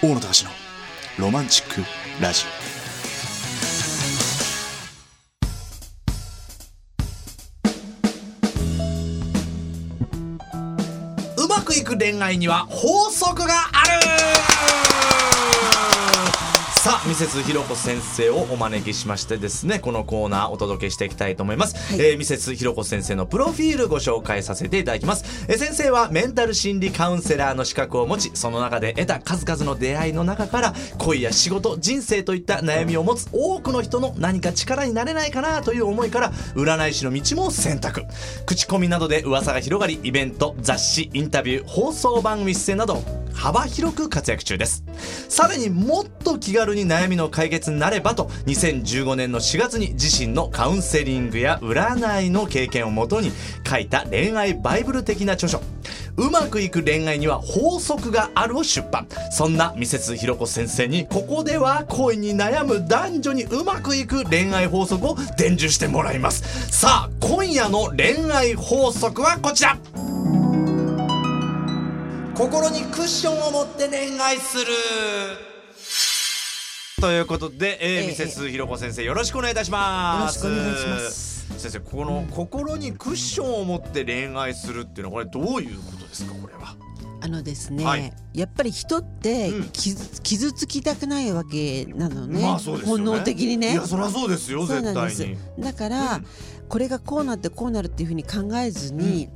大野隆のロマンチックラジうまくいく恋愛には法則がある。さあ、ミセスひろこ先生をお招きしましてですね、このコーナーお届けしていきたいと思います。えーミセスひろこ先生のプロフィールご紹介させていただきます。えー先生はメンタル心理カウンセラーの資格を持ち、その中で得た数々の出会いの中から、恋や仕事、人生といった悩みを持つ多くの人の何か力になれないかなという思いから、占い師の道も選択。口コミなどで噂が広がり、イベント、雑誌、インタビュー、放送番組出演など、幅広く活躍中です。さらにもっと気軽に悩みの解決になればと、2015年の4月に自身のカウンセリングや占いの経験をもとに書いた恋愛バイブル的な著書、うまくいく恋愛には法則があるを出版。そんなミセスひろこ先生に、ここでは恋に悩む男女にうまくいく恋愛法則を伝授してもらいます。さあ、今夜の恋愛法則はこちら心にクッションを持って恋愛する。ということで、えーええ。ミセスひろこ先生よろしくお願いいたします。よろしくお願いします。先生この心にクッションを持って恋愛するっていうのはこれどういうことですかこれは？あのですね、はい。やっぱり人ってうん。傷,、傷つきたくないわけなのね,、まあそうですよね。本能的にね。いやそりゃそうですよ絶対に。だから、うん。これがこうなってこうなるっていうふうに考えずに、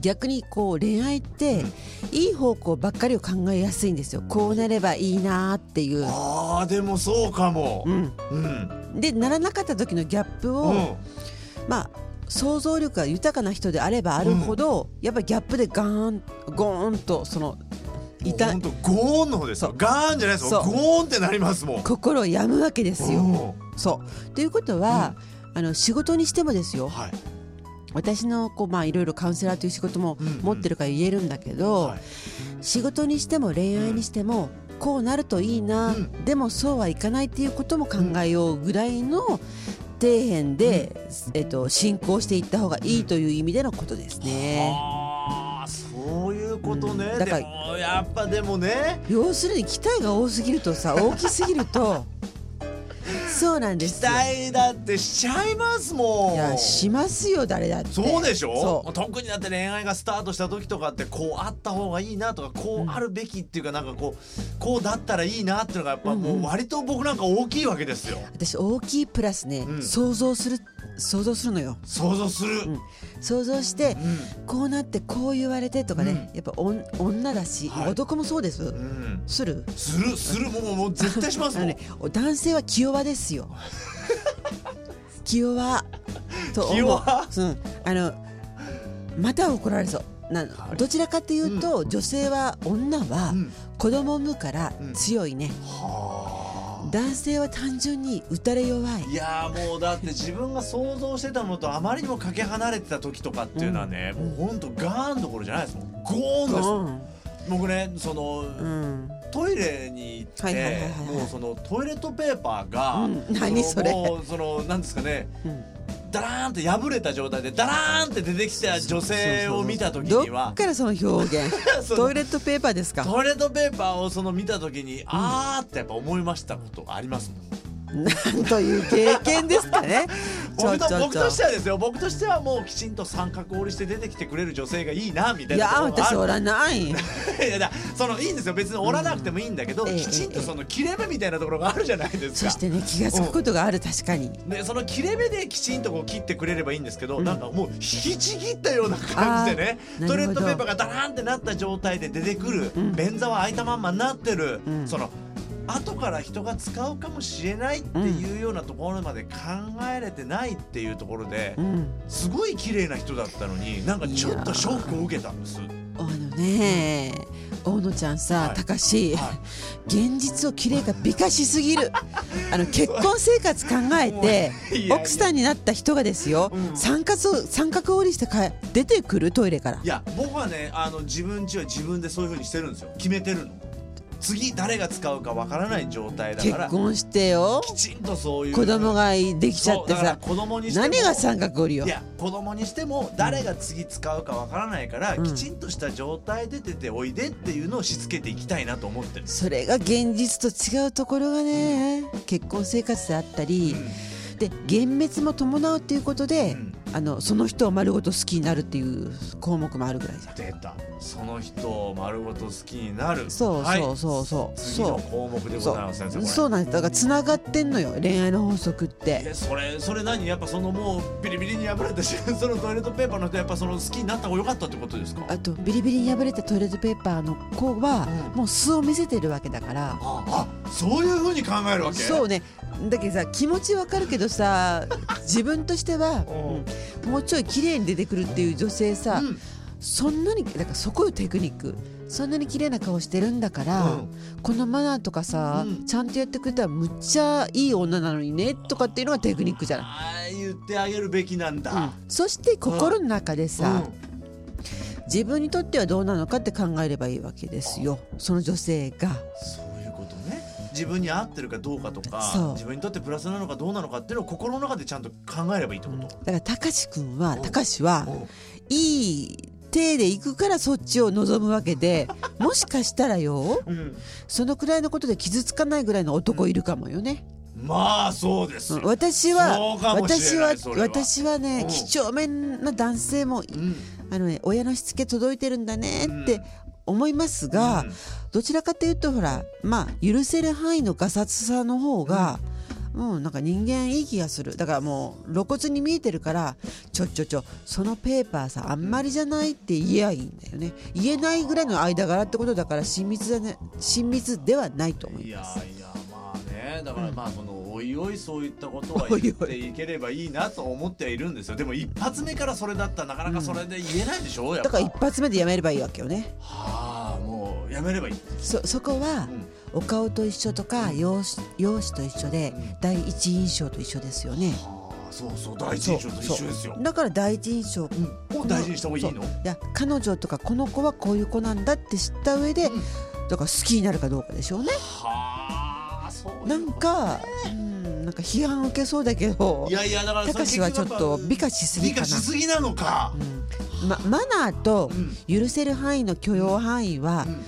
逆にこう恋愛って、いい方向ばっかりを考えやすいんですよ。こうなればいいなっていう、あーでもそうかも。うん、うん。でならなかった時のギャップを、うん。まあ想像力が豊かな人であればあるほど、やっぱりギャップでガーンゴーンとその痛本当ゴーンの方ですよ。ガーンじゃないですよ。ゴーンってなりますもん。心を病むわけですよ。うん。そう。ということは、あの仕事にしてもですよ。はい私のこう、まあ、いろいろカウンセラーという仕事もうんうん。持ってるから言えるんだけど、はい。仕事にしても恋愛にしても、こうなるといいな、うん。でもそうはいかないっていうことも考えようぐらいの底辺で、えっと、進行していった方がいいという意味でのことですね。ああそういうことね、うん。だからやっぱでもね。要するに期待が多すぎるとさ大きすぎると そうなんで期す。よ。待だってしちゃいますもん。いやしますよ誰だって。そうでしょ？そう。特にだって恋愛がスタートした時とかってこうあった方がいいなとかこうあるべきっていうかなんかこうこうだったらいいなっていうのがやっぱもう割と僕なんか大きいわけですよ。私大きいプラスね、うん。想像する想像するのよ。想像する、ん。想像して、こうなってこう言われてとかね、やっぱ女だし、はい。男もそうです、うん。うんする？する？する？もうもう絶対しますもん、ね男性は気弱ですよ。気弱と思う。気弱？うん、あのまた怒られそう。などちらかというと、女性は女はうん。子供を産むから強いね、はあ。男性は単純に打たれ弱い。いやーもうだって自分が想像してたのとあまりにもかけ離れてた時とかっていうのはね、もうほんとガーンどころじゃないです。もんゴーンです、うん僕ねその、うんトイレに行って、もうそのトイレットペーパーが、うん。何それ。のもうそのなんですかねうん。ダラーンって破れた状態でダラーンって出てきた女性を見た時どにはっからその表現？トイレットペーパーですか？トイレットペーパーをその見た時に、あーってやっぱ思いましたことがありますもんなんという経験ですかね。僕と僕としてはですよ。僕としてはもうきちんと三角折りして出てきてくれる女性がいいなみたいいやなところがある。私おらない。いやだそのいいんですよ。別に折らなくてもいいんだけど、うん。ええきちんとその切れ目みたいなところがあるじゃないですか。そしてね気がつくことがある確かに。でその切れ目できちんとこう切ってくれればいいんですけど、なんかもう引きちぎったような感じでねトイレットペーパーがダラーンってなった状態で出てくる、ん。便座は開いたまんまになってる、うん。その後から人が使うかもしれないっていうようなところまで考えれてないっていうところで、うん。すごい綺麗な人だったのになんかちょっとショックを受けたんです。あのね大野ちゃんさはい。高志は現実を綺麗が美化しすぎる。あの結婚生活考えて奥さんになった人がですようん。三角三角折りしてか出てくるトイレから。いや僕はねあの自分ちは自分でそういう風にしてるんですよ。決めてるの次誰が使うかわからない状態だから結婚してよ。きちんとそういう。子供ができちゃってさ。子供に何が三角折りよ？いや子供にしても誰が次使うかわからないから、うん。きちんとした状態で出ておいでっていうのをしつけていきたいなと思ってる。それが現実と違うところがね、結婚生活であったり、で幻滅も伴うっていうことで、うんあのその人を丸ごと好きになるっていう項目もあるぐらいじゃん。出た。その人を丸ごと好きになる。そうはいそうそう。そう次の項目でございます先生そうなんです。だからつながってんのよ恋愛の法則って。えそれそれ何？やっぱそのもうビリビリに破れたし そのトイレットペーパーの人やっぱその好きになった方が良かったってことですか？あとビリビリに破れたトイレットペーパーの子は、うん。もう素を見せてるわけだから。ああそういうふうに考えるわけ？そうねだけどさ気持ちわかるけどさ 自分としては、うん。うんもうちょい綺麗に出てくるっていう女性さ、うん。そんなにだからそこよテクニック。そんなに綺麗な顔してるんだから、うん。このマナーとかさ、うん。ちゃんとやってくれたらむっちゃいい女なのにねとかっていうのがテクニックじゃない、言ってあげるべきなんだ、うん。そして心の中でさ、うん。自分にとってはどうなのかって考えればいいわけですよ。その女性が。自分に合ってるかどうかとか自分にとってプラスなのかどうなのかっていうのを心の中でちゃんと考えればいいってこと、だからたかし君はう。んたかしはう。んいい手で行くからそっちを望むわけで もしかしたらようん。そのくらいのことで傷つかないぐらいの男いるかもよね。まあそうです私は私は私はねうん。几帳面な男性もうん。あのね親のしつけ届いてるんだねっうて思いますが、うん。どちらかというとほらまあ許せる範囲のガサツさの方が、うん、なんか人間いい気がする。だからもう露骨に見えてるからちょちょちょそのペーパーさあんまりじゃないって言えばいいんだよね。言えないぐらいの間柄ってことだから親密だね親密ではないと思いやいます。いやまあね。だからまあそのおいおいそういったことは言っていければいいなと思ってはいるんですよ。でも一発目からそれだったらなかなかそれで言えないでしょやっぱ。だから一発目でやめればいいわけよね。はあやめればいい、そそこはうん。お顔と一緒とか容姿容姿と一緒でうん。第一印象と一緒ですよね。はあそうそう第一印象と一緒ですよ。だから第一印象。うん。を大事にした方がいいの？いや彼女とかこの子はこういう子なんだって知った上で、うん。だから好きになるかどうかでしょうね。はあそうなんか、うん、なんか批判受けそうだけどいやいやだからたかしはちょっと美化しすぎ美かな。化しすぎなのか。うん。ま、マナーとうん。許せる範囲の許容範囲はう、んうん、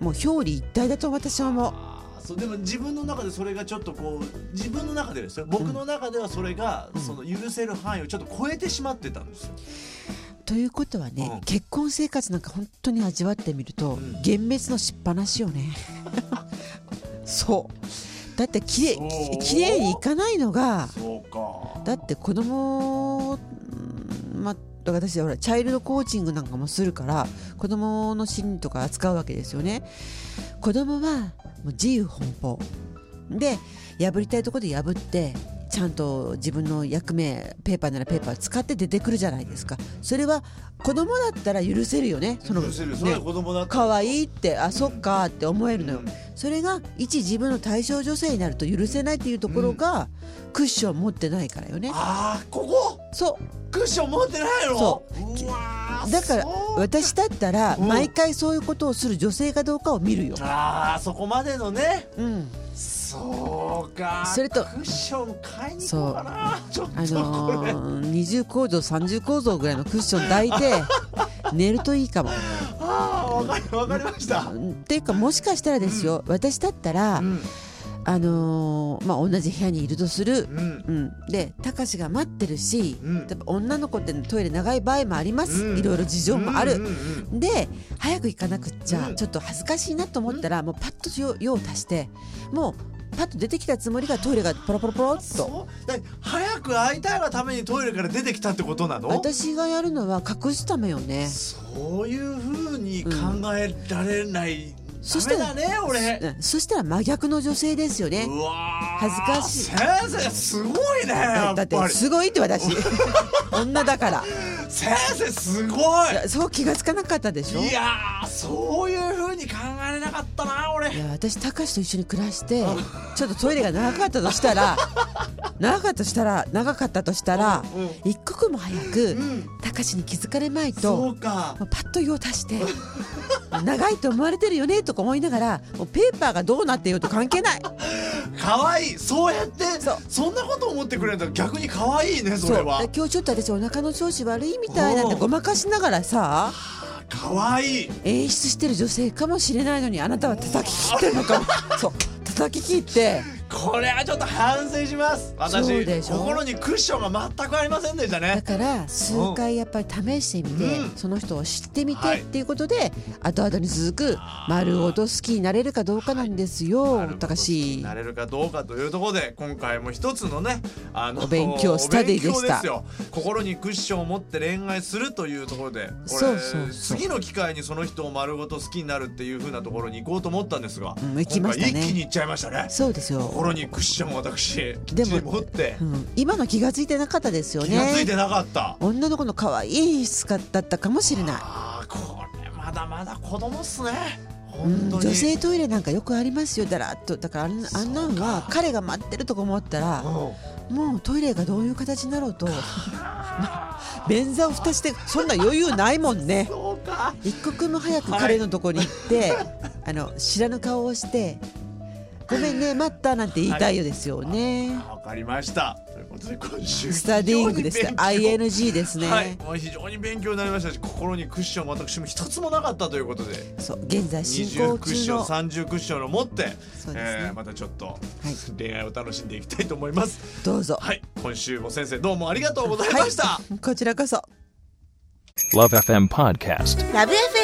もう表裏一体だと私は思う。そうでも自分の中でそれがちょっとこう自分の中でですよ。僕の中ではそれが、その許せる範囲をちょっと超えてしまってたんですよ。ということはね、うん。結婚生活なんか本当に味わってみると、ん。幻滅のしっぱなしよね。そう。だってきれきれいにいかないのがだって子供だから私はほらチャイルドコーチングなんかもするから子供の心理とか扱うわけですよね。子供はもう自由奔放。で破りたいところで破ってちゃんと自分の役目ペーパーならペーパー使って出てくるじゃないですか。それは子供だったら許せるよね。その許せるそれはね子供だった可愛いってあそっかって思えるのよ。うん。それが一自分の対象女性になると許せないっていうところがクッション持ってないからよね。ああここ？そう。クッション持ってないの？そう。だから私だったらうん。毎回そういうことをする女性かどうかを見るよ。ああそこまでのね。うん、そうか。それとクッション買いに行こうかな。ちょっと。あのー、二重構造三重構造ぐらいのクッション抱いて寝るといいかも。ああわかりわかりました、っていうかもしかしたらですよ、私だったら、うん。あのーまあ、同じ部屋にいるとする。うん。うん、でたかしが待ってるし、うん。やっぱ女の子ってトイレ長い場合もあります、うん。いろいろ事情もある、うんうんうんで早く行かなくっちゃ、うん。ちょっと恥ずかしいなと思ったら、もうパッと用用を足してもうパッと出てきたつもりがトイレがポロポロポロっと。早く会いたいがためにトイレから出てきたってことなの？私がやるのは隠すためよね。そういうふうに考えられない、そしたらね俺。うん。そしたら真逆の女性ですよね。うわー。恥ずかしい。先生すごいねだってすごいって私。女だから。先生すごい。そう気がつかなかったでしょ？いやーそういう風に考えれなかったな俺。いや私たかしと一緒に暮らしてちょっとトイレが長かったとしたら 長かったとしたら長かったとしたら、うんうん。一刻も早くん。たかしに気づかれまいそとうか。もうパッと用足して 長いと思われてるよねとか思いながらもうペーパーがどうなってようと関係ない。可愛い。そうやってそんなこと思ってくれるんだ逆に可愛いねそれは。で今日ちょっと私お腹の調子悪いみたいなんておう。ごまかしながらさ可愛い。演出してる女性かもしれないのにあなたは叩き切ってるのかも。そう。叩き切ってこれはちょっと反省します。私心にクッションが全くありませんでしただねから数回やっぱり試してみて、うん。その人を知ってみてはい。っていうことで、後々に続く丸ごと好きになれるかどうかなんですよ、高し。なれるかどうかというところで今回も一つのねあのお勉強スタディでした。心にクッションを持って恋愛するというところでそうそう次の機会にその人を丸ごと好きになるっていう風なところに行こうと思ったんですが、うん行きましたね。一気に行っちゃいましたね。そうですよ、心にクッションを私でも持って。うん、今の気がついてなかったですよ気がついねてなかった、女の子の可愛い演出家だったかもしれない、あーこれまだまだ子供っすね。女性トイレなんかよくありますよ。だらっとだか。らあんなんは彼が待ってるとか思ったらうん。もうトイレがどういう形になろうと 便座を蓋してそんな余裕ないもんね。そうか。一刻も早く彼のとこに行って、あの知らぬ顔をして「ごめんね待った」なんて言いたいよですよね、わかりました。ということで今週スタディングですね。ING ですね、はい、もう非常に勉強になりましたし心にクッション私も一つもなかったということで。そう現在進20行クッション中の30クッションを持って、そうですね。えーまたちょっとい。恋愛を楽しんでいきたいと思います。どうぞ。はい今週も先生どうもありがとうございました、こちらこそ。Love FM Podcast. ラ